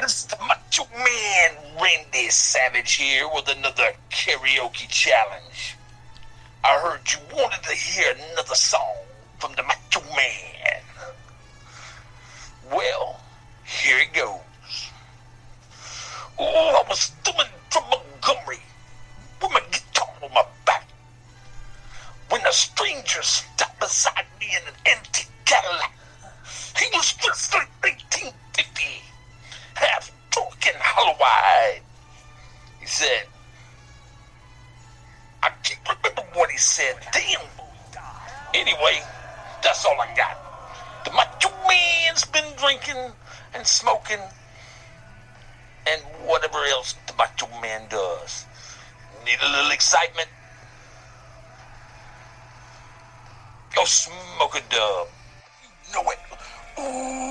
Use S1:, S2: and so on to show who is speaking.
S1: this is the Macho Man Randy Savage here with another karaoke challenge. I heard you wanted to hear another song from the Macho Man. Well, here it goes. Oh, I was coming from Montgomery with my guitar on my back when a stranger stopped beside me in an empty Cadillac. Drunk. He said, I can't remember what he said. Damn. Anyway, that's all I got. The Macho Man's been drinking and smoking and whatever else the Macho Man does. Need a little excitement? Go smoke a dub. You know it. Ooh,